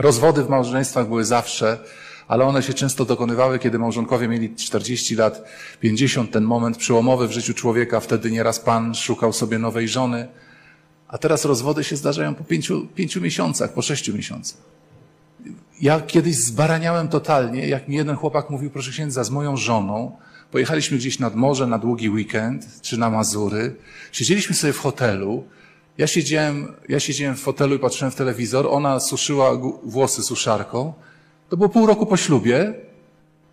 Rozwody w małżeństwach były zawsze, ale one się często dokonywały, kiedy małżonkowie mieli 40 lat, 50, ten moment przełomowy w życiu człowieka. Wtedy nieraz Pan szukał sobie nowej żony. A teraz rozwody się zdarzają po pięciu, pięciu miesiącach, po sześciu miesiącach. Ja kiedyś zbaraniałem totalnie, jak mi jeden chłopak mówił, proszę księdza, z moją żoną, pojechaliśmy gdzieś nad morze na długi weekend, czy na Mazury, siedzieliśmy sobie w hotelu, ja siedziałem, ja siedziałem w fotelu i patrzyłem w telewizor, ona suszyła włosy suszarką, to było pół roku po ślubie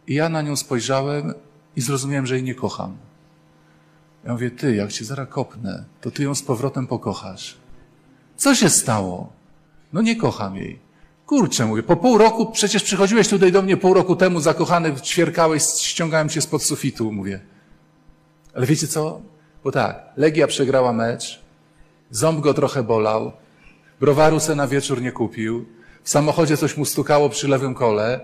i ja na nią spojrzałem i zrozumiałem, że jej nie kocham. Ja mówię, ty, jak cię zaraz kopnę, to ty ją z powrotem pokochasz. Co się stało? No nie kocham jej. Kurczę, mówię, po pół roku, przecież przychodziłeś tutaj do mnie pół roku temu, zakochany, ćwierkałeś, ściągałem cię spod sufitu, mówię. Ale wiecie co? Bo tak, Legia przegrała mecz, ząb go trochę bolał, browaru se na wieczór nie kupił, w samochodzie coś mu stukało przy lewym kole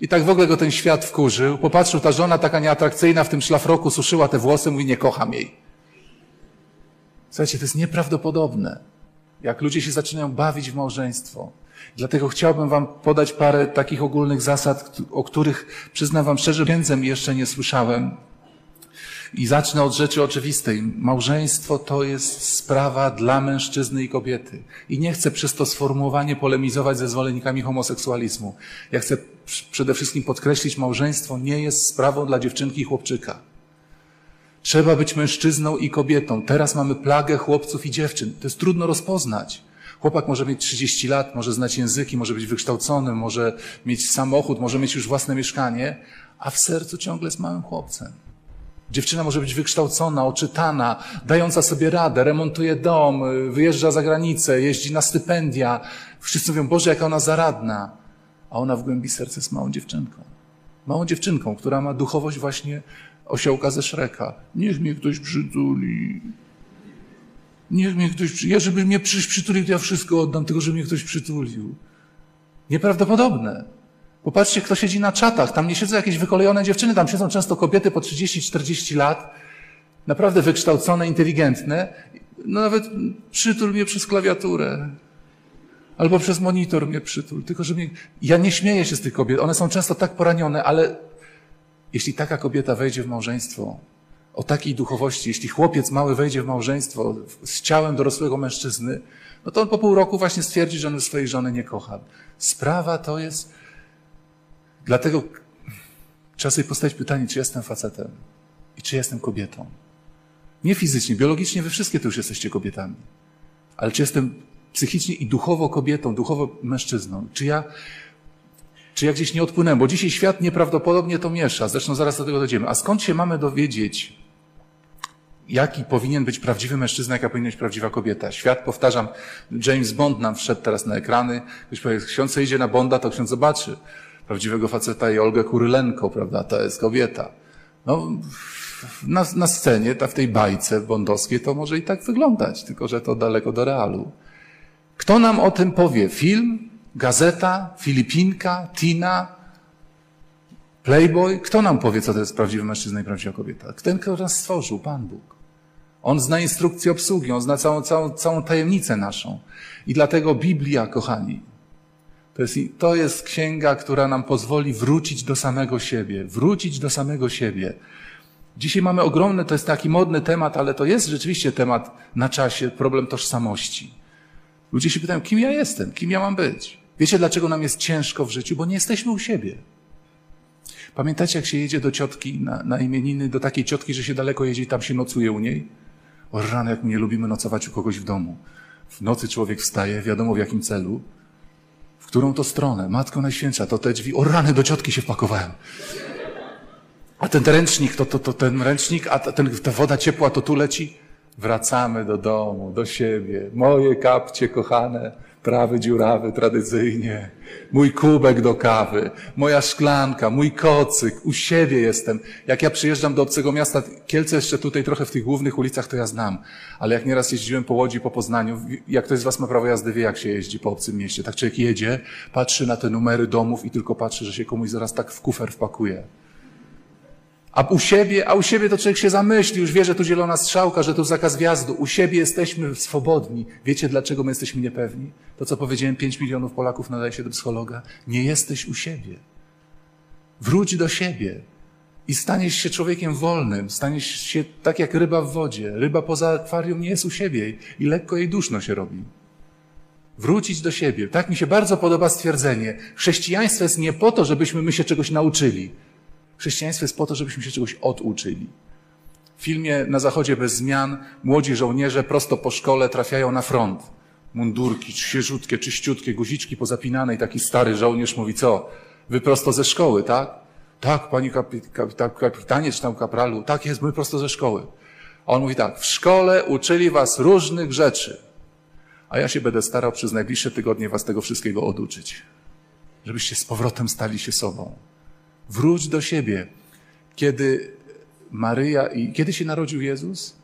i tak w ogóle go ten świat wkurzył. Popatrzył, ta żona taka nieatrakcyjna w tym szlafroku suszyła te włosy, mówi, nie kocham jej. Słuchajcie, to jest nieprawdopodobne, jak ludzie się zaczynają bawić w małżeństwo. Dlatego chciałbym Wam podać parę takich ogólnych zasad, o których przyznam Wam szczerze, księdzem jeszcze nie słyszałem. I zacznę od rzeczy oczywistej. Małżeństwo to jest sprawa dla mężczyzny i kobiety. I nie chcę przez to sformułowanie polemizować ze zwolennikami homoseksualizmu. Ja chcę przede wszystkim podkreślić, małżeństwo nie jest sprawą dla dziewczynki i chłopczyka. Trzeba być mężczyzną i kobietą. Teraz mamy plagę chłopców i dziewczyn. To jest trudno rozpoznać. Chłopak może mieć 30 lat, może znać języki, może być wykształcony, może mieć samochód, może mieć już własne mieszkanie, a w sercu ciągle jest małym chłopcem. Dziewczyna może być wykształcona, oczytana, dająca sobie radę, remontuje dom, wyjeżdża za granicę, jeździ na stypendia. Wszyscy mówią, Boże, jaka ona zaradna. A ona w głębi serca jest małą dziewczynką. Małą dziewczynką, która ma duchowość właśnie osiołka ze Szreka. Niech mnie ktoś przytuli. Niech mnie ktoś, ja żeby mnie przytulił, to ja wszystko oddam, tylko żeby mnie ktoś przytulił. Nieprawdopodobne. Popatrzcie, kto siedzi na czatach. Tam nie siedzą jakieś wykolejone dziewczyny, tam siedzą często kobiety po 30-40 lat, naprawdę wykształcone, inteligentne. No nawet przytul mnie przez klawiaturę. Albo przez monitor mnie przytul. Tylko, że mnie... Ja nie śmieję się z tych kobiet. One są często tak poranione, ale jeśli taka kobieta wejdzie w małżeństwo, o takiej duchowości, jeśli chłopiec mały wejdzie w małżeństwo z ciałem dorosłego mężczyzny, no to on po pół roku właśnie stwierdzi, że on swojej żony nie kocha. Sprawa to jest Dlatego trzeba sobie postawić pytanie, czy jestem facetem i czy jestem kobietą. Nie fizycznie, biologicznie wy wszystkie to już jesteście kobietami. Ale czy jestem psychicznie i duchowo kobietą, duchowo mężczyzną? Czy ja, czy ja gdzieś nie odpłynąłem? Bo dzisiaj świat nieprawdopodobnie to miesza. Zresztą zaraz do tego dojdziemy. A skąd się mamy dowiedzieć, jaki powinien być prawdziwy mężczyzna, jaka powinna być prawdziwa kobieta? Świat, powtarzam, James Bond nam wszedł teraz na ekrany. Ktoś powie, ksiądz idzie na Bonda, to ksiądz zobaczy prawdziwego faceta i Olgę Kurylenko, prawda, to jest kobieta. No, na, na scenie, ta, w tej bajce bondowskiej to może i tak wyglądać, tylko że to daleko do realu. Kto nam o tym powie? Film? Gazeta? Filipinka? Tina? Playboy? Kto nam powie, co to jest prawdziwy mężczyzna i prawdziwa kobieta? Ten, kto nas stworzył, Pan Bóg. On zna instrukcję obsługi, on zna całą, całą, całą tajemnicę naszą. I dlatego Biblia, kochani, to jest, to jest księga, która nam pozwoli wrócić do samego siebie, wrócić do samego siebie. Dzisiaj mamy ogromny, to jest taki modny temat, ale to jest rzeczywiście temat na czasie, problem tożsamości. Ludzie się pytają, kim ja jestem, kim ja mam być. Wiecie, dlaczego nam jest ciężko w życiu? Bo nie jesteśmy u siebie. Pamiętacie, jak się jedzie do ciotki na, na imieniny, do takiej ciotki, że się daleko jedzie i tam się nocuje u niej? O jak my nie lubimy nocować u kogoś w domu. W nocy człowiek wstaje, wiadomo w jakim celu, którą to stronę? Matko Najświętsza, to te drzwi, o rany do ciotki się wpakowałem. A ten ręcznik, to, to, to ten ręcznik, a ten, ta woda ciepła to tu leci. Wracamy do domu, do siebie. Moje kapcie kochane, prawy dziurawy tradycyjnie. Mój kubek do kawy, moja szklanka, mój kocyk, u siebie jestem. Jak ja przyjeżdżam do obcego miasta, Kielce jeszcze tutaj trochę w tych głównych ulicach to ja znam, ale jak nieraz jeździłem po Łodzi, po Poznaniu, jak ktoś z was ma prawo jazdy, wie jak się jeździ po obcym mieście. Tak człowiek jedzie, patrzy na te numery domów i tylko patrzy, że się komuś zaraz tak w kufer wpakuje. A u siebie, a u siebie to człowiek się zamyśli, już wie, że tu zielona strzałka, że tu zakaz wjazdu. U siebie jesteśmy swobodni. Wiecie, dlaczego my jesteśmy niepewni? To, co powiedziałem, 5 milionów Polaków nadaje się do psychologa. Nie jesteś u siebie. Wróć do siebie i staniesz się człowiekiem wolnym. Staniesz się tak jak ryba w wodzie. Ryba poza akwarium nie jest u siebie i lekko jej duszno się robi. Wrócić do siebie. Tak mi się bardzo podoba stwierdzenie. Chrześcijaństwo jest nie po to, żebyśmy my się czegoś nauczyli. Chrześcijaństwo jest po to, żebyśmy się czegoś oduczyli. W filmie Na Zachodzie bez zmian młodzi żołnierze prosto po szkole trafiają na front. Mundurki, świeżutkie, czyściutkie, guziczki pozapinane i taki stary żołnierz mówi, co? Wy prosto ze szkoły, tak? Tak, panie kapi, kapitanie czy tam kapralu, tak jest, my prosto ze szkoły. A on mówi tak, w szkole uczyli was różnych rzeczy, a ja się będę starał przez najbliższe tygodnie was tego wszystkiego oduczyć. Żebyście z powrotem stali się sobą. Wróć do siebie. Kiedy Maryja i kiedy się narodził Jezus?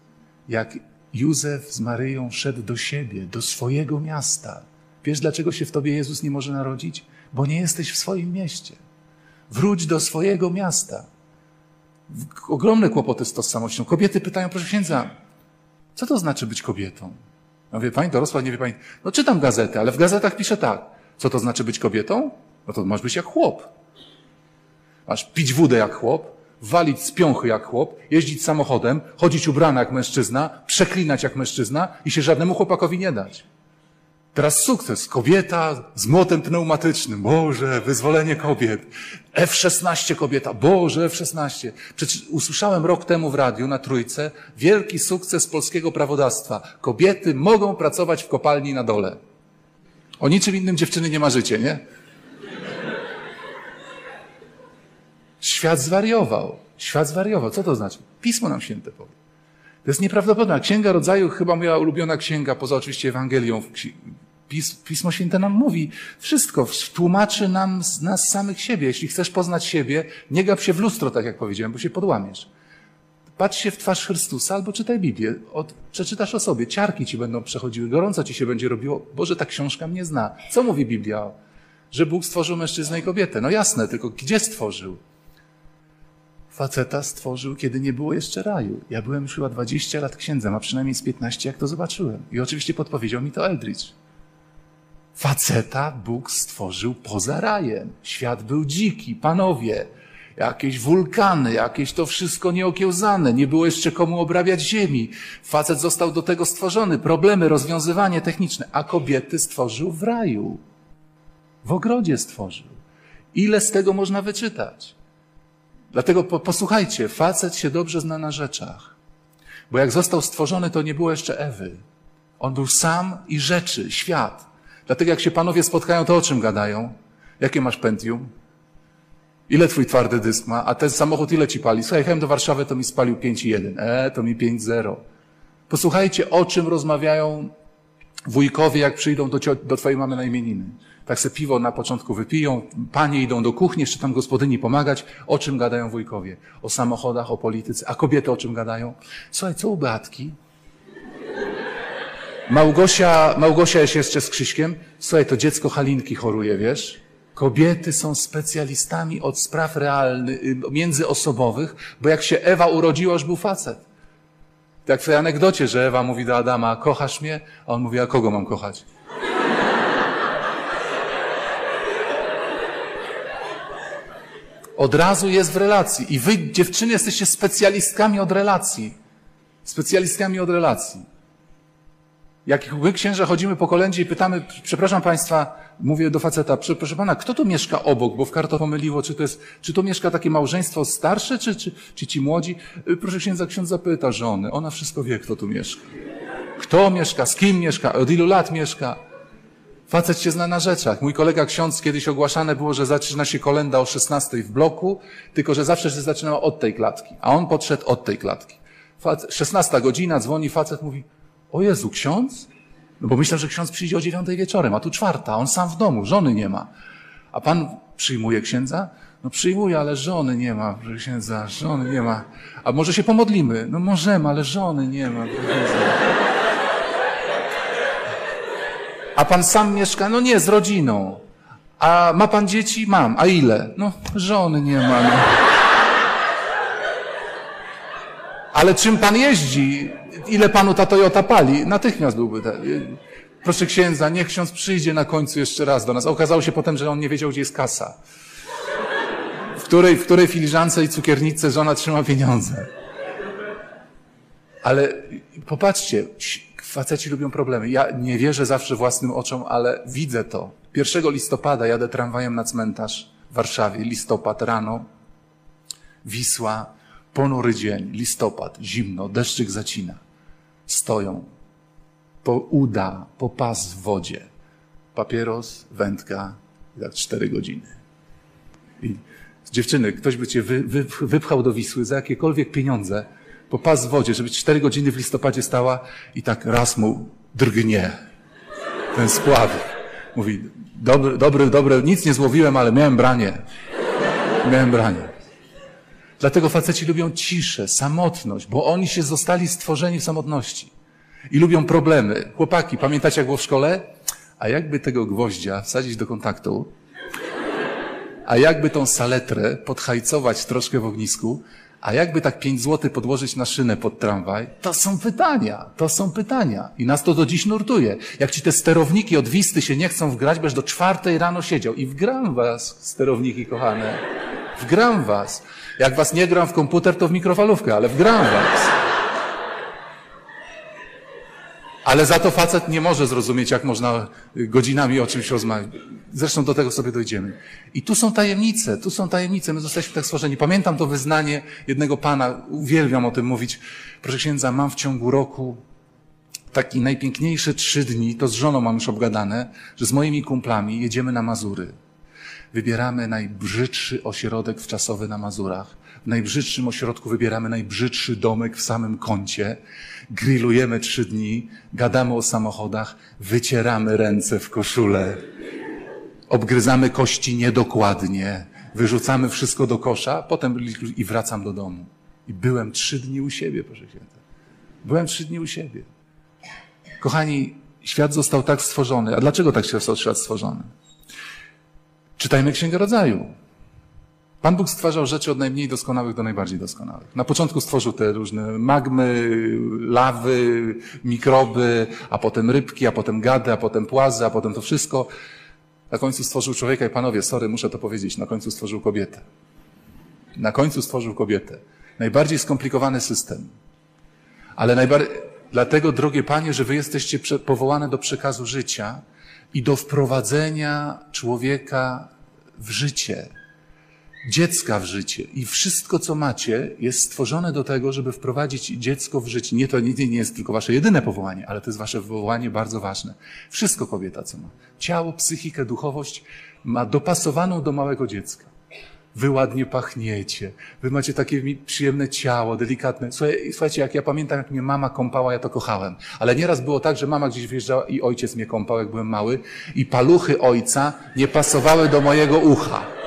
Jak Józef z Maryją szedł do siebie, do swojego miasta. Wiesz, dlaczego się w tobie Jezus nie może narodzić? Bo nie jesteś w swoim mieście. Wróć do swojego miasta. Ogromne kłopoty z tożsamością. Kobiety pytają, proszę księdza, co to znaczy być kobietą? No wie pani, dorosła, nie wie pani. No czytam gazetę, ale w gazetach pisze tak. Co to znaczy być kobietą? No to masz być jak chłop. Masz pić wódę jak chłop, walić z piąchy jak chłop, jeździć samochodem, chodzić ubrana jak mężczyzna, przeklinać jak mężczyzna i się żadnemu chłopakowi nie dać. Teraz sukces. Kobieta z młotem pneumatycznym. Boże, wyzwolenie kobiet. F-16 kobieta. Boże, F-16. Przecież usłyszałem rok temu w radiu na Trójce wielki sukces polskiego prawodawstwa. Kobiety mogą pracować w kopalni na dole. O niczym innym dziewczyny nie marzycie, nie? Świat zwariował. Świat zwariował. Co to znaczy? Pismo nam święte powie. To jest nieprawdopodobne. Księga Rodzaju, chyba moja ulubiona księga, poza oczywiście Ewangelią, Pismo Święte nam mówi wszystko, tłumaczy nam z nas samych siebie. Jeśli chcesz poznać siebie, nie gap się w lustro, tak jak powiedziałem, bo się podłamiesz. Patrz się w twarz Chrystusa albo czytaj Biblię. Od, przeczytasz o sobie, ciarki ci będą przechodziły, gorąco ci się będzie robiło. Boże, ta książka mnie zna. Co mówi Biblia? Że Bóg stworzył mężczyznę i kobietę. No jasne, tylko gdzie stworzył? Faceta stworzył, kiedy nie było jeszcze raju. Ja byłem już chyba 20 lat księdzem, a przynajmniej z 15, jak to zobaczyłem. I oczywiście podpowiedział mi to Eldridge. Faceta Bóg stworzył poza rajem. Świat był dziki, panowie. Jakieś wulkany, jakieś to wszystko nieokiełzane. Nie było jeszcze komu obrabiać ziemi. Facet został do tego stworzony. Problemy, rozwiązywanie techniczne. A kobiety stworzył w raju. W ogrodzie stworzył. Ile z tego można wyczytać? Dlatego po, posłuchajcie, facet się dobrze zna na rzeczach. Bo jak został stworzony, to nie było jeszcze Ewy. On był sam i rzeczy, świat. Dlatego jak się panowie spotkają, to o czym gadają? Jakie masz Pentium? Ile twój twardy dysk ma? A ten samochód ile ci pali? Słuchaj, jechałem do Warszawy, to mi spalił 5,1. E, to mi 5,0. Posłuchajcie, o czym rozmawiają wujkowie, jak przyjdą do, do twojej mamy na imieniny. Tak se piwo na początku wypiją, panie idą do kuchni, jeszcze tam gospodyni pomagać. O czym gadają wujkowie? O samochodach, o polityce. A kobiety o czym gadają? Słuchaj, co u Beatki? Małgosia, Małgosia jest jeszcze z Krzyśkiem. Słuchaj, to dziecko Halinki choruje, wiesz? Kobiety są specjalistami od spraw realnych, y, międzyosobowych, bo jak się Ewa urodziła, już był facet. Tak w tej anegdocie, że Ewa mówi do Adama, kochasz mnie? A on mówi, a kogo mam kochać? Od razu jest w relacji. I wy, dziewczyny, jesteście specjalistkami od relacji. Specjalistkami od relacji. Jak my księża chodzimy po kolędzie i pytamy, przepraszam Państwa, mówię do faceta, proszę Pana, kto tu mieszka obok, bo w karto pomyliło, czy to jest, czy to mieszka takie małżeństwo starsze, czy, czy, czy ci młodzi? Y, proszę księdza, ksiądz zapyta żony, ona wszystko wie, kto tu mieszka. Kto mieszka, z kim mieszka, od ilu lat mieszka. Facet się zna na rzeczach. Mój kolega ksiądz kiedyś ogłaszane było, że zaczyna się kolenda o 16 w bloku, tylko że zawsze się zaczynała od tej klatki, a on podszedł od tej klatki. Facet, 16 godzina, dzwoni facet, mówi, o Jezu, ksiądz? No bo myślę, że ksiądz przyjdzie o dziewiątej wieczorem, a tu czwarta, on sam w domu, żony nie ma. A pan przyjmuje księdza? No przyjmuje, ale żony nie ma, proszę księdza, żony nie ma. A może się pomodlimy? No możemy, ale żony nie ma, proszę księdza. A pan sam mieszka? No nie, z rodziną. A ma pan dzieci? Mam. A ile? No, żony nie ma. No. Ale czym pan jeździ? Ile panu ta Toyota pali? Natychmiast byłby ten. Proszę księdza, niech ksiądz przyjdzie na końcu jeszcze raz do nas. Okazało się potem, że on nie wiedział, gdzie jest kasa. W której, w której filiżance i cukiernicy żona trzyma pieniądze. Ale popatrzcie, faceci lubią problemy. Ja nie wierzę zawsze własnym oczom, ale widzę to. 1 listopada jadę tramwajem na cmentarz w Warszawie, listopad rano, Wisła, ponury dzień, listopad, zimno, deszczyk zacina. Stoją, po uda, po pas w wodzie. Papieros, wędka, jak cztery godziny. I dziewczyny, ktoś by cię wy, wy, wypchał do Wisły za jakiekolwiek pieniądze, po pas w wodzie, żeby cztery godziny w listopadzie stała i tak raz mu drgnie ten spławik. Mówi, dobry, dobry, dobry, nic nie złowiłem, ale miałem branie. Miałem branie. Dlatego faceci lubią ciszę, samotność, bo oni się zostali stworzeni w samotności. I lubią problemy. Chłopaki, pamiętacie jak było w szkole? A jakby tego gwoździa wsadzić do kontaktu, a jakby tą saletrę podhajcować troszkę w ognisku, a jakby tak pięć złotych podłożyć na szynę pod tramwaj? To są pytania, to są pytania. I nas to do dziś nurtuje. Jak ci te sterowniki od Wisty się nie chcą wgrać, będziesz do czwartej rano siedział. I wgram was, sterowniki kochane. Wgram was. Jak was nie gram w komputer, to w mikrofalówkę, ale wgram was. Ale za to facet nie może zrozumieć, jak można godzinami o czymś rozmawiać. Zresztą do tego sobie dojdziemy. I tu są tajemnice, tu są tajemnice. My zostaliśmy tak stworzeni. Pamiętam to wyznanie jednego pana, uwielbiam o tym mówić. Proszę księdza, mam w ciągu roku taki najpiękniejsze trzy dni, to z żoną mam już obgadane, że z moimi kumplami jedziemy na Mazury. Wybieramy najbrzydszy ośrodek wczasowy na Mazurach. Najbrzydszym ośrodku wybieramy najbrzydszy domek w samym kącie. Grillujemy trzy dni, gadamy o samochodach, wycieramy ręce w koszulę, obgryzamy kości niedokładnie, wyrzucamy wszystko do kosza, potem i wracam do domu. I byłem trzy dni u siebie, proszę święta. Byłem trzy dni u siebie. Kochani, świat został tak stworzony. A dlaczego tak został świat stworzony? Czytajmy Księgę Rodzaju. Pan Bóg stwarzał rzeczy od najmniej doskonałych do najbardziej doskonałych. Na początku stworzył te różne magmy, lawy, mikroby, a potem rybki, a potem gady, a potem płazy, a potem to wszystko. Na końcu stworzył człowieka i panowie, sorry, muszę to powiedzieć, na końcu stworzył kobietę. Na końcu stworzył kobietę. Najbardziej skomplikowany system. Ale najbardziej, dlatego, drogie panie, że wy jesteście powołane do przekazu życia i do wprowadzenia człowieka w życie dziecka w życie. I wszystko, co macie, jest stworzone do tego, żeby wprowadzić dziecko w życie. Nie, to nie, nie jest tylko wasze jedyne powołanie, ale to jest wasze powołanie bardzo ważne. Wszystko kobieta, co ma. Ciało, psychikę, duchowość ma dopasowaną do małego dziecka. Wy ładnie pachniecie, wy macie takie przyjemne ciało, delikatne. Słuchajcie, jak ja pamiętam, jak mnie mama kąpała, ja to kochałem. Ale nieraz było tak, że mama gdzieś wyjeżdżała i ojciec mnie kąpał, jak byłem mały, i paluchy ojca nie pasowały do mojego ucha.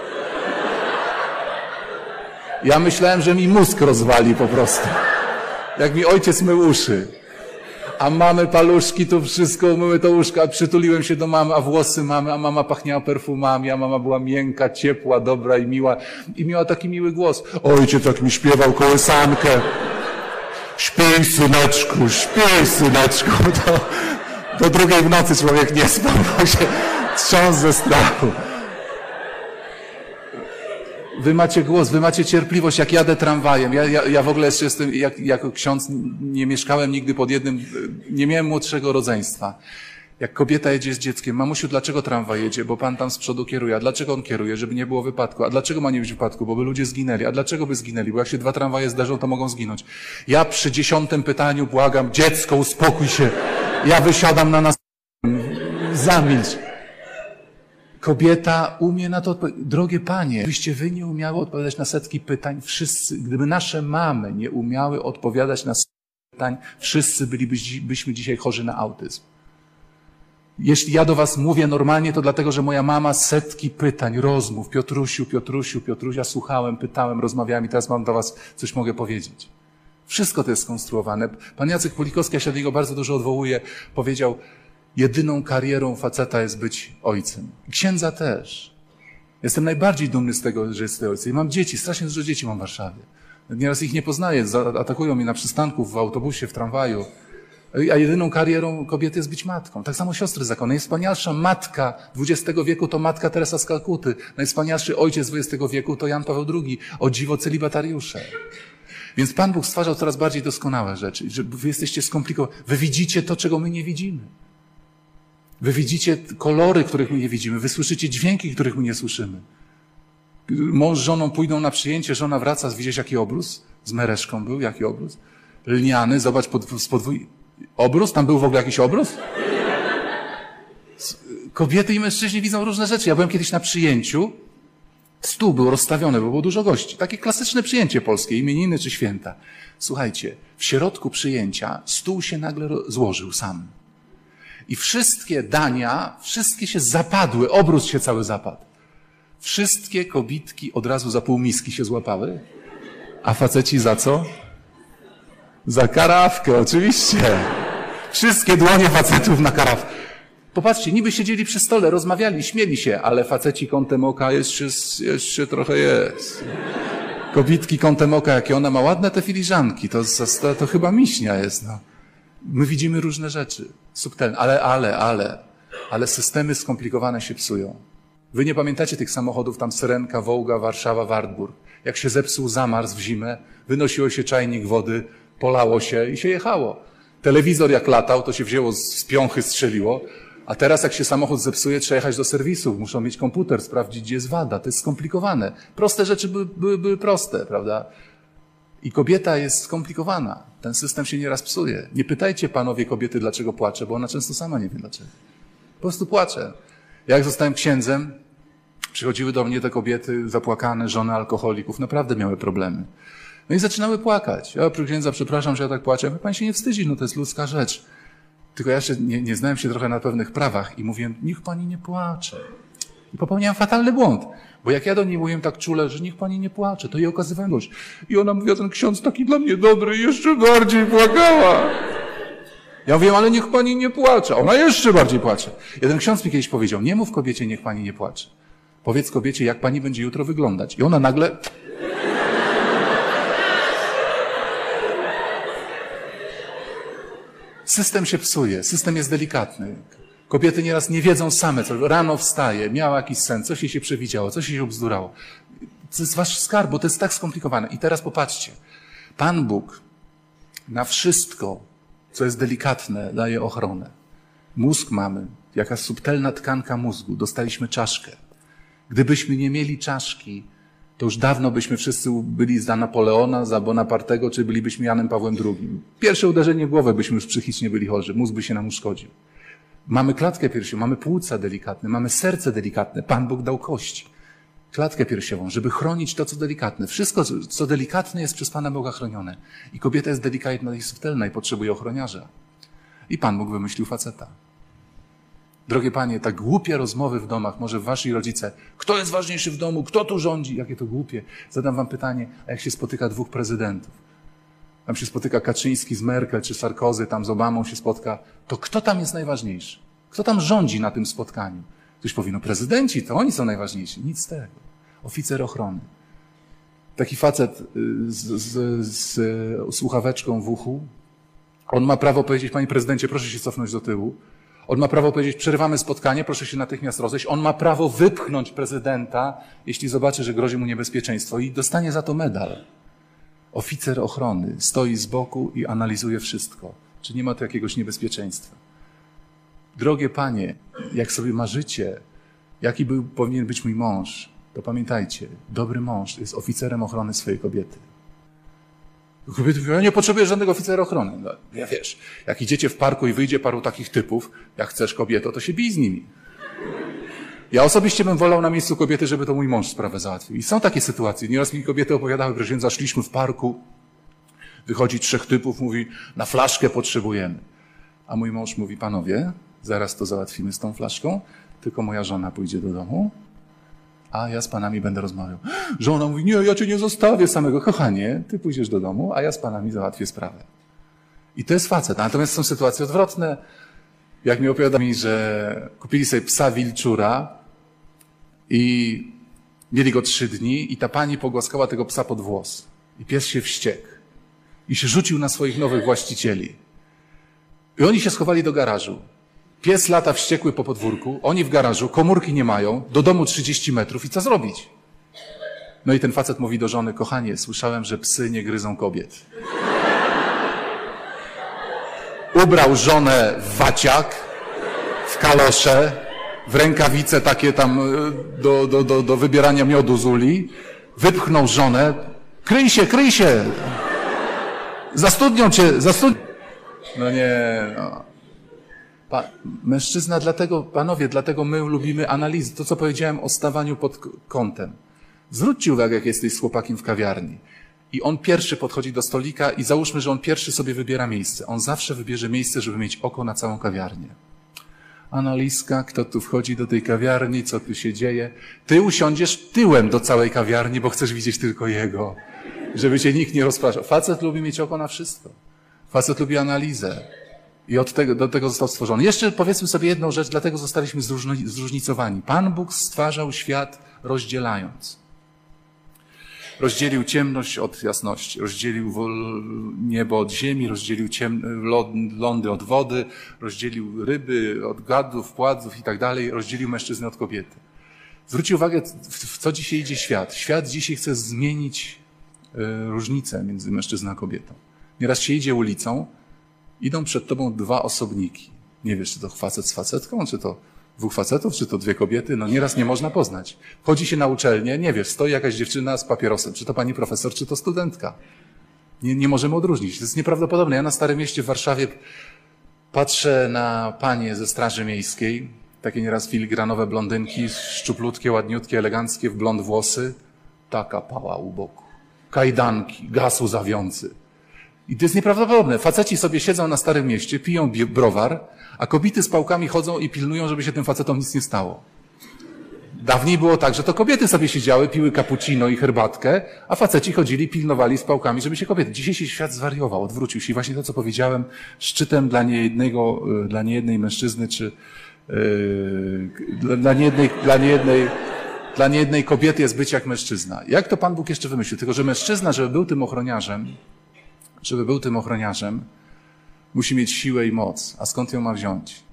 Ja myślałem, że mi mózg rozwali po prostu. Jak mi ojciec mył uszy. A mamy paluszki, to wszystko, myły to łóżka, przytuliłem się do mamy, a włosy mamy, a mama pachniała perfumami, a mama była miękka, ciepła, dobra i miła. I miała taki miły głos. Ojciec tak mi śpiewał kołysankę. Śpij, syneczku, śpij, syneczku. To, do drugiej w nocy człowiek nie spał, bo się trząsł ze strachu. Wy macie głos, wy macie cierpliwość, jak jadę tramwajem. Ja, ja, ja w ogóle jeszcze jestem, jak, jako ksiądz nie mieszkałem nigdy pod jednym, nie miałem młodszego rodzeństwa. Jak kobieta jedzie z dzieckiem, mamusiu, dlaczego tramwaj jedzie? Bo pan tam z przodu kieruje. A dlaczego on kieruje? Żeby nie było wypadku. A dlaczego ma nie być wypadku? Bo by ludzie zginęli. A dlaczego by zginęli? Bo jak się dwa tramwaje zdarzą, to mogą zginąć. Ja przy dziesiątym pytaniu błagam, dziecko, uspokój się. Ja wysiadam na nas. Zamilcz. Kobieta umie na to odpowiedzieć. Drogie panie, gdybyście wy nie umiały odpowiadać na setki pytań, wszyscy, gdyby nasze mamy nie umiały odpowiadać na setki pytań, wszyscy bylibyśmy dzisiaj chorzy na autyzm. Jeśli ja do was mówię normalnie, to dlatego, że moja mama setki pytań, rozmów, Piotrusiu, Piotrusiu, Piotrusia, słuchałem, pytałem, rozmawiałem i teraz mam do was coś mogę powiedzieć. Wszystko to jest skonstruowane. Pan Jacek Pulikowski, ja się do niego bardzo dużo odwołuję, powiedział, jedyną karierą faceta jest być ojcem. księdza też. Jestem najbardziej dumny z tego, że jestem ojcem. I mam dzieci, strasznie dużo dzieci mam w Warszawie. Nieraz ich nie poznaję, atakują mnie na przystanku, w autobusie, w tramwaju. A jedyną karierą kobiety jest być matką. Tak samo siostry zakonu. Najwspanialsza matka XX wieku to matka Teresa z Kalkuty. Najwspanialszy ojciec XX wieku to Jan Paweł II. O dziwo celibatariusze. Więc Pan Bóg stwarzał coraz bardziej doskonałe rzeczy. Że wy jesteście skomplikowani. Wy widzicie to, czego my nie widzimy. Wy widzicie kolory, których my nie widzimy. Wy słyszycie dźwięki, których my nie słyszymy. Mąż z żoną pójdą na przyjęcie, żona wraca, widzisz jaki obrus? Z mereszką był, jaki obrus? Lniany, zobacz, pod, z podwój... Obrus? Tam był w ogóle jakiś obrus? Kobiety i mężczyźni widzą różne rzeczy. Ja byłem kiedyś na przyjęciu, stół był rozstawiony, bo było dużo gości. Takie klasyczne przyjęcie polskie, imieniny czy święta. Słuchajcie, w środku przyjęcia stół się nagle złożył sam. I wszystkie dania, wszystkie się zapadły, obrus się cały zapadł. Wszystkie kobitki od razu za pół miski się złapały. A faceci za co? Za karawkę, oczywiście. Wszystkie dłonie facetów na karawkę. Popatrzcie, niby siedzieli przy stole, rozmawiali, śmieli się, ale faceci kątem oka jeszcze, jeszcze trochę jest. Kobitki kątem oka, jakie ona ma ładne te filiżanki, to, to, to chyba miśnia jest. No. My widzimy różne rzeczy, subtelne, ale, ale, ale, ale systemy skomplikowane się psują. Wy nie pamiętacie tych samochodów, tam Syrenka, Wołga, Warszawa, Wartburg. Jak się zepsuł zamarz w zimę, wynosiło się czajnik wody, polało się i się jechało. Telewizor jak latał, to się wzięło z piąchy, strzeliło, a teraz jak się samochód zepsuje, trzeba jechać do serwisu, muszą mieć komputer, sprawdzić, gdzie jest wada. To jest skomplikowane. Proste rzeczy były, były, były proste, prawda? I kobieta jest skomplikowana. Ten system się nieraz psuje. Nie pytajcie panowie kobiety, dlaczego płacze, bo ona często sama nie wie dlaczego. Po prostu płacze. Jak zostałem księdzem, przychodziły do mnie te kobiety zapłakane, żony alkoholików, naprawdę miały problemy. No i zaczynały płakać. Ja proszę księdza, przepraszam, że ja tak płaczę. Pan się nie wstydzi, no to jest ludzka rzecz. Tylko ja jeszcze nie, nie znałem się trochę na pewnych prawach i mówiłem, niech pani nie płacze. I popełniałem fatalny błąd. Bo jak ja do niej mówiłem tak czule, że niech pani nie płacze, to jej okazywałem gość. I ona mówiła, ten ksiądz taki dla mnie dobry, jeszcze bardziej płakała. Ja mówię, ale niech pani nie płacze. Ona jeszcze bardziej płacze. Jeden ksiądz mi kiedyś powiedział, nie mów kobiecie, niech pani nie płacze. Powiedz kobiecie, jak pani będzie jutro wyglądać. I ona nagle... System się psuje, system jest delikatny. Kobiety nieraz nie wiedzą same, co rano wstaje, miała jakiś sen, coś jej się przewidziało, coś jej się obzdurało. To jest wasz skarb, bo to jest tak skomplikowane. I teraz popatrzcie. Pan Bóg na wszystko, co jest delikatne, daje ochronę. Mózg mamy, jaka subtelna tkanka mózgu. Dostaliśmy czaszkę. Gdybyśmy nie mieli czaszki, to już dawno byśmy wszyscy byli za Napoleona, za Bonapartego, czy bylibyśmy Janem Pawłem II. Pierwsze uderzenie w głowę byśmy już psychicznie byli chorzy, mózg by się nam uszkodził. Mamy klatkę piersiową, mamy płuca delikatne, mamy serce delikatne. Pan Bóg dał kości. Klatkę piersiową, żeby chronić to, co delikatne. Wszystko, co delikatne, jest przez Pana Boga chronione. I kobieta jest delikatna i subtelna i potrzebuje ochroniarza. I Pan Bóg wymyślił faceta. Drogie panie, tak głupie rozmowy w domach, może w wasi rodzice, kto jest ważniejszy w domu, kto tu rządzi, jakie to głupie. Zadam wam pytanie, a jak się spotyka dwóch prezydentów? Tam się spotyka Kaczyński z Merkel, czy Sarkozy, tam z Obamą się spotka, to kto tam jest najważniejszy? Kto tam rządzi na tym spotkaniu? Ktoś powie, no prezydenci, to oni są najważniejsi. Nic z tego. Oficer ochrony. Taki facet y, z, z, z słuchaweczką w uchu, on ma prawo powiedzieć, panie prezydencie, proszę się cofnąć do tyłu. On ma prawo powiedzieć, przerywamy spotkanie, proszę się natychmiast rozejść. On ma prawo wypchnąć prezydenta, jeśli zobaczy, że grozi mu niebezpieczeństwo i dostanie za to medal. Oficer ochrony stoi z boku i analizuje wszystko. Czy nie ma tu jakiegoś niebezpieczeństwa? Drogie panie, jak sobie marzycie, jaki był, powinien być mój mąż, to pamiętajcie, dobry mąż jest oficerem ochrony swojej kobiety. Kobiety mówią, ja nie potrzebuję żadnego oficera ochrony. No, ja wiesz, jak idziecie w parku i wyjdzie paru takich typów, jak chcesz kobieto, to się bij z nimi. Ja osobiście bym wolał na miejscu kobiety, żeby to mój mąż sprawę załatwił. I są takie sytuacje. Nieraz mi kobiety opowiadały, proszę zaszliśmy w parku, wychodzi trzech typów, mówi, na flaszkę potrzebujemy. A mój mąż mówi, panowie, zaraz to załatwimy z tą flaszką, tylko moja żona pójdzie do domu, a ja z panami będę rozmawiał. Żona mówi, nie, ja cię nie zostawię samego. Kochanie, ty pójdziesz do domu, a ja z panami załatwię sprawę. I to jest facet. Natomiast są sytuacje odwrotne. Jak mi opowiada mi, że kupili sobie psa wilczura i mieli go trzy dni i ta pani pogłaskała tego psa pod włos. I pies się wściekł. I się rzucił na swoich nowych właścicieli. I oni się schowali do garażu. Pies lata wściekły po podwórku, oni w garażu, komórki nie mają, do domu 30 metrów i co zrobić? No i ten facet mówi do żony, kochanie, słyszałem, że psy nie gryzą kobiet. Ubrał żonę w waciak, w kalosze, w rękawice takie tam e, do, do, do, do wybierania miodu z uli, wypchnął żonę, kryj się, kryj się, zastudnią cię, zastudnią. No nie, no. Pa, mężczyzna, dlatego, panowie, dlatego my lubimy analizy. To, co powiedziałem o stawaniu pod kątem. Zwróćcie uwagę, jak jesteś z chłopakiem w kawiarni. I on pierwszy podchodzi do stolika i załóżmy, że on pierwszy sobie wybiera miejsce. On zawsze wybierze miejsce, żeby mieć oko na całą kawiarnię. Analiska, kto tu wchodzi do tej kawiarni, co tu się dzieje. Ty usiądziesz tyłem do całej kawiarni, bo chcesz widzieć tylko jego. Żeby cię nikt nie rozpraszał. Facet lubi mieć oko na wszystko. Facet lubi analizę. I od tego, do tego został stworzony. Jeszcze powiedzmy sobie jedną rzecz, dlatego zostaliśmy zróżnicowani. Pan Bóg stwarzał świat rozdzielając. Rozdzielił ciemność od jasności, rozdzielił niebo od ziemi, rozdzielił ciem, lądy od wody, rozdzielił ryby od gadów, pładzów i tak dalej, rozdzielił mężczyznę od kobiety. Zwróćcie uwagę, w co dzisiaj idzie świat. Świat dzisiaj chce zmienić y, różnicę między mężczyzną a kobietą. Nieraz się idzie ulicą, idą przed tobą dwa osobniki. Nie wiesz, czy to facet z facetką, czy to dwóch facetów, czy to dwie kobiety, no nieraz nie można poznać. Chodzi się na uczelnię, nie wiesz, stoi jakaś dziewczyna z papierosem, czy to pani profesor, czy to studentka. Nie, nie możemy odróżnić. To jest nieprawdopodobne. Ja na Starym Mieście w Warszawie patrzę na panie ze Straży Miejskiej, takie nieraz filigranowe blondynki, szczuplutkie, ładniutkie, eleganckie, w blond włosy. Taka pała u boku. Kajdanki, gaz łzawiący. I to jest nieprawdopodobne. Faceci sobie siedzą na Starym Mieście, piją browar, a kobiety z pałkami chodzą i pilnują, żeby się tym facetom nic nie stało. Dawniej było tak, że to kobiety sobie siedziały, piły cappuccino i herbatkę, a faceci chodzili, pilnowali z pałkami, żeby się kobiety. Dzisiejszy świat zwariował, odwrócił się. I właśnie to, co powiedziałem, szczytem dla niejednego, e, dla niejednej mężczyzny, czy yy, dla niejednej, dla niejednej, dla niejednej kobiety jest być jak mężczyzna. Jak to Pan Bóg jeszcze wymyślił? Tylko, że mężczyzna, żeby był tym ochroniarzem, żeby był tym ochroniarzem, musi mieć siłę i moc. A skąd ją ma wziąć?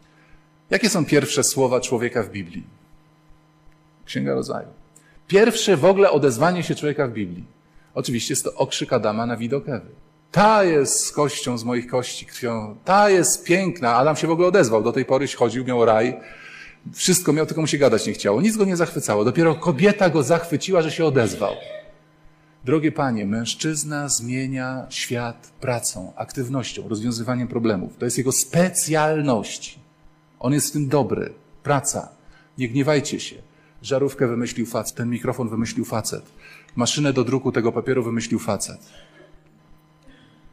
Jakie są pierwsze słowa człowieka w Biblii? Księga Rodzaju. Pierwsze w ogóle odezwanie się człowieka w Biblii. Oczywiście jest to okrzyk Adama na widok Ewy. Ta jest z kością z moich kości, krwią. Ta jest piękna. Adam się w ogóle odezwał. Do tej pory chodził, miał raj. Wszystko miał, tylko mu się gadać nie chciało. Nic go nie zachwycało. Dopiero kobieta go zachwyciła, że się odezwał. Drogie panie, mężczyzna zmienia świat pracą, aktywnością, rozwiązywaniem problemów. To jest jego specjalność. On jest w tym dobry. Praca. Nie gniewajcie się. Żarówkę wymyślił facet, ten mikrofon wymyślił facet. Maszynę do druku tego papieru wymyślił facet.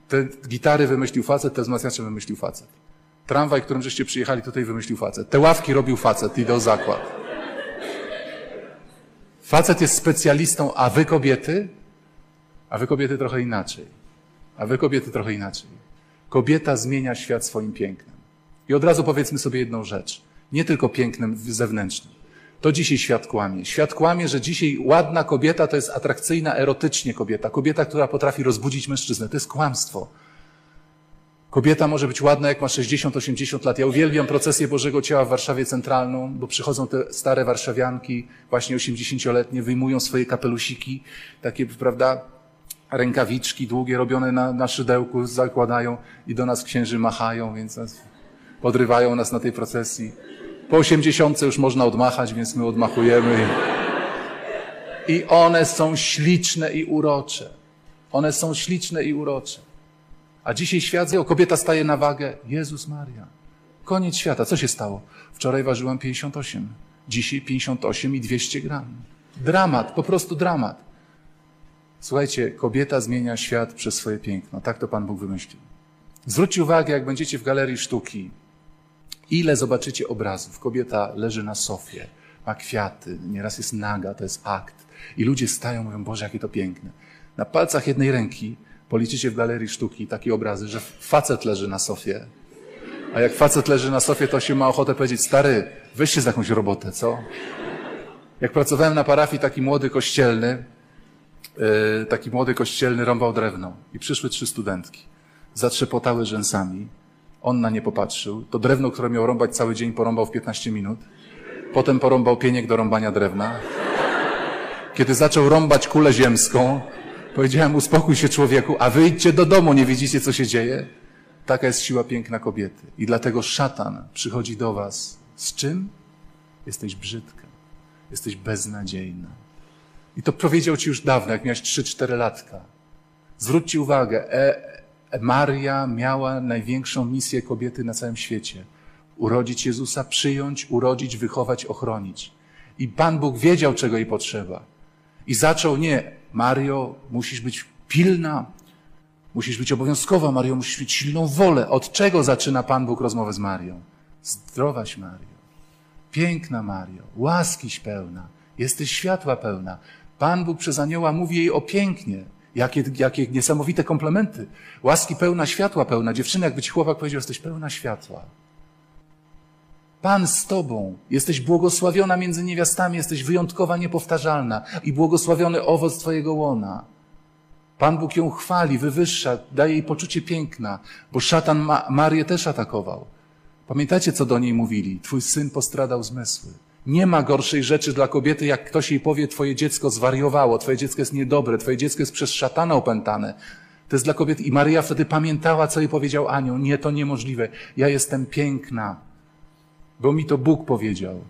Te gitary wymyślił facet, te wzmacniacze wymyślił facet. Tramwaj, którym żeście przyjechali tutaj wymyślił facet. Te ławki robił facet, idę o zakład. Facet jest specjalistą, a wy kobiety a wy kobiety trochę inaczej. A wy kobiety trochę inaczej. Kobieta zmienia świat swoim pięknem. I od razu powiedzmy sobie jedną rzecz. Nie tylko pięknem zewnętrznym. To dzisiaj świat kłamie. Świat kłamie, że dzisiaj ładna kobieta to jest atrakcyjna erotycznie kobieta. Kobieta, która potrafi rozbudzić mężczyznę. To jest kłamstwo. Kobieta może być ładna, jak ma 60-80 lat. Ja uwielbiam procesję Bożego Ciała w Warszawie Centralną, bo przychodzą te stare warszawianki, właśnie 80-letnie, wyjmują swoje kapelusiki, takie, prawda, rękawiczki długie robione na, na szydełku zakładają i do nas księży machają, więc nas podrywają nas na tej procesji. Po osiemdziesiątce już można odmachać, więc my odmachujemy. I one są śliczne i urocze. One są śliczne i urocze. A dzisiaj świat, o kobieta staje na wagę. Jezus Maria. Koniec świata. Co się stało? Wczoraj ważyłam 58. Dzisiaj 58 i 200 gram. Dramat, po prostu dramat. Słuchajcie, kobieta zmienia świat przez swoje piękno. Tak to Pan Bóg wymyślił. Zwróćcie uwagę, jak będziecie w galerii sztuki, ile zobaczycie obrazów. Kobieta leży na sofie, ma kwiaty, nieraz jest naga, to jest akt. I ludzie stają, mówią, Boże, jakie to piękne. Na palcach jednej ręki policzycie w galerii sztuki takie obrazy, że facet leży na sofie. A jak facet leży na sofie, to się ma ochotę powiedzieć, stary, weź za jakąś robotę, co? Jak pracowałem na parafii taki młody kościelny, taki młody kościelny rąbał drewno i przyszły trzy studentki. Zatrzepotały rzęsami. On na nie popatrzył. To drewno, które miał rąbać cały dzień, porąbał w 15 minut. Potem porąbał pieniek do rąbania drewna. Kiedy zaczął rąbać kulę ziemską, powiedziałem, uspokój się człowieku, a wyjdźcie do domu, nie widzicie, co się dzieje? Taka jest siła piękna kobiety. I dlatego szatan przychodzi do was. Z czym? Jesteś brzydka. Jesteś beznadziejna. I to powiedział ci już dawno, jak miałeś 3-4 latka. Zwróćcie uwagę, e, e, Maria miała największą misję kobiety na całym świecie. Urodzić Jezusa, przyjąć, urodzić, wychować, ochronić. I Pan Bóg wiedział, czego jej potrzeba. I zaczął nie, Mario, musisz być pilna, musisz być obowiązkowa, Mario, musisz mieć silną wolę. Od czego zaczyna Pan Bóg rozmowę z Marią? Zdrowaś Mario, piękna Mario, łaskiś pełna, jesteś światła pełna. Pan Bóg przez anioła mówi jej o pięknie. Jakie, jakie niesamowite komplementy. Łaski pełna, światła pełna. Dziewczyna, jakby ci chłopak powiedział, jesteś pełna światła. Pan z tobą. Jesteś błogosławiona między niewiastami, jesteś wyjątkowa, niepowtarzalna i błogosławiony owoc twojego łona. Pan Bóg ją chwali, wywyższa, daje jej poczucie piękna, bo szatan Ma Marię też atakował. Pamiętacie, co do niej mówili? Twój syn postradał zmysły. Nie ma gorszej rzeczy dla kobiety, jak ktoś jej powie, twoje dziecko zwariowało, twoje dziecko jest niedobre, twoje dziecko jest przez szatana opętane. To jest dla kobiety. I Maryja wtedy pamiętała, co jej powiedział anioł. Nie, to niemożliwe. Ja jestem piękna. Bo mi to Bóg powiedział.